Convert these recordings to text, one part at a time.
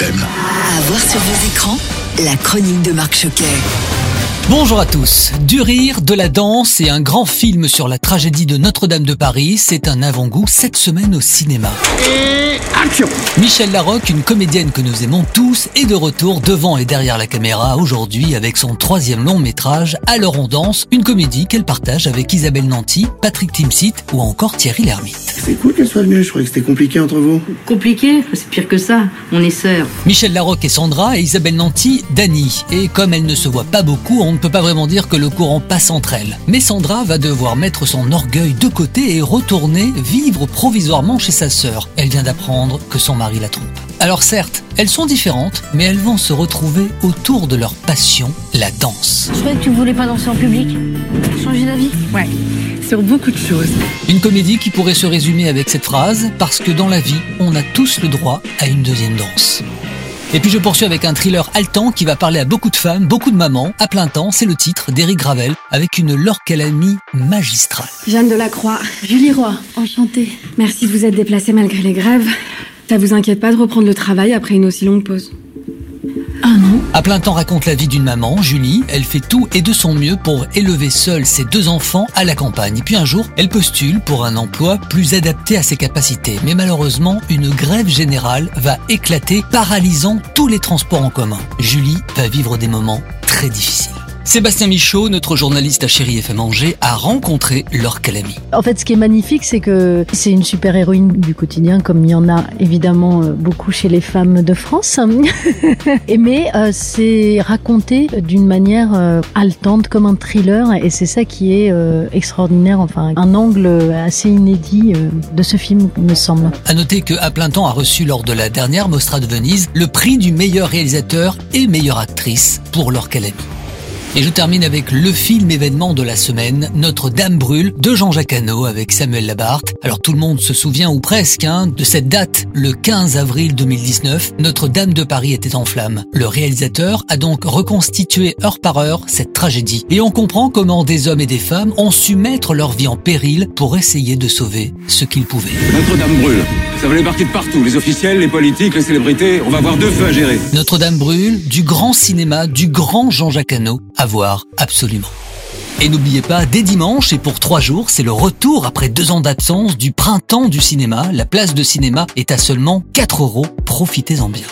FM. À voir sur vos écrans, la chronique de Marc Choquet. Bonjour à tous. Du rire, de la danse et un grand film sur la tragédie de Notre-Dame de Paris, c'est un avant-goût cette semaine au cinéma. Michel Larocque, une comédienne que nous aimons tous, est de retour devant et derrière la caméra aujourd'hui avec son troisième long métrage Alors on danse, une comédie qu'elle partage avec Isabelle Nanty, Patrick Timsit ou encore Thierry Lhermitte. C'est cool qu'elle soit venue, je croyais que c'était compliqué entre vous. Compliqué C'est pire que ça. On est sœurs. Michel Larocque est Sandra et Isabelle Nanty, Dany. Et comme elles ne se voient pas beaucoup, on ne peut pas vraiment dire que le courant passe entre elles. Mais Sandra va devoir mettre son orgueil de côté et retourner vivre provisoirement chez sa sœur. Elle vient d'apprendre que son mari la trompe. Alors certes, elles sont différentes, mais elles vont se retrouver autour de leur passion, la danse. Je croyais que tu voulais pas danser en public? Changer d'avis? Ouais, sur beaucoup de choses. Une comédie qui pourrait se résumer avec cette phrase, parce que dans la vie, on a tous le droit à une deuxième danse. Et puis je poursuis avec un thriller haletant qui va parler à beaucoup de femmes, beaucoup de mamans, à plein temps, c'est le titre d'Éric Gravel, avec une Calamy magistrale. Jeanne Delacroix. Julie Roy, enchantée. Merci de vous être déplacée malgré les grèves. Ça vous inquiète pas de reprendre le travail après une aussi longue pause? Ah À plein temps raconte la vie d'une maman, Julie. Elle fait tout et de son mieux pour élever seule ses deux enfants à la campagne. Puis un jour, elle postule pour un emploi plus adapté à ses capacités. Mais malheureusement, une grève générale va éclater, paralysant tous les transports en commun. Julie va vivre des moments très difficiles. Sébastien Michaud, notre journaliste à Chéri FM Angers, a rencontré Laure Calamy. En fait, ce qui est magnifique, c'est que c'est une super héroïne du quotidien, comme il y en a évidemment euh, beaucoup chez les femmes de France. Mais euh, c'est raconté d'une manière euh, haletante, comme un thriller, et c'est ça qui est euh, extraordinaire. Enfin, un angle assez inédit de ce film, me semble. À noter que À plein temps a reçu lors de la dernière Mostra de Venise le prix du meilleur réalisateur et meilleure actrice pour Laure Calamy. Et je termine avec le film événement de la semaine, Notre-Dame brûle, de Jean-Jacques Hano avec Samuel Labarthe. Alors tout le monde se souvient, ou presque, hein, de cette date, le 15 avril 2019, Notre-Dame de Paris était en flammes. Le réalisateur a donc reconstitué heure par heure cette tragédie. Et on comprend comment des hommes et des femmes ont su mettre leur vie en péril pour essayer de sauver ce qu'ils pouvaient. Notre-Dame brûle. Ça va les partir de partout. Les officiels, les politiques, les célébrités. On va avoir deux feux à gérer. Notre-Dame brûle, du grand cinéma, du grand Jean-Jacques Hano, à voir absolument. Et n'oubliez pas, dès dimanche et pour trois jours, c'est le retour après deux ans d'absence du printemps du cinéma. La place de cinéma est à seulement 4 euros. Profitez-en bien.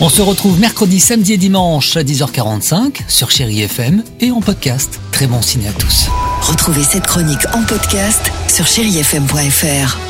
On se retrouve mercredi, samedi et dimanche à 10h45 sur Chéri FM et en podcast. Très bon ciné à tous. Retrouvez cette chronique en podcast sur chérifm.fr.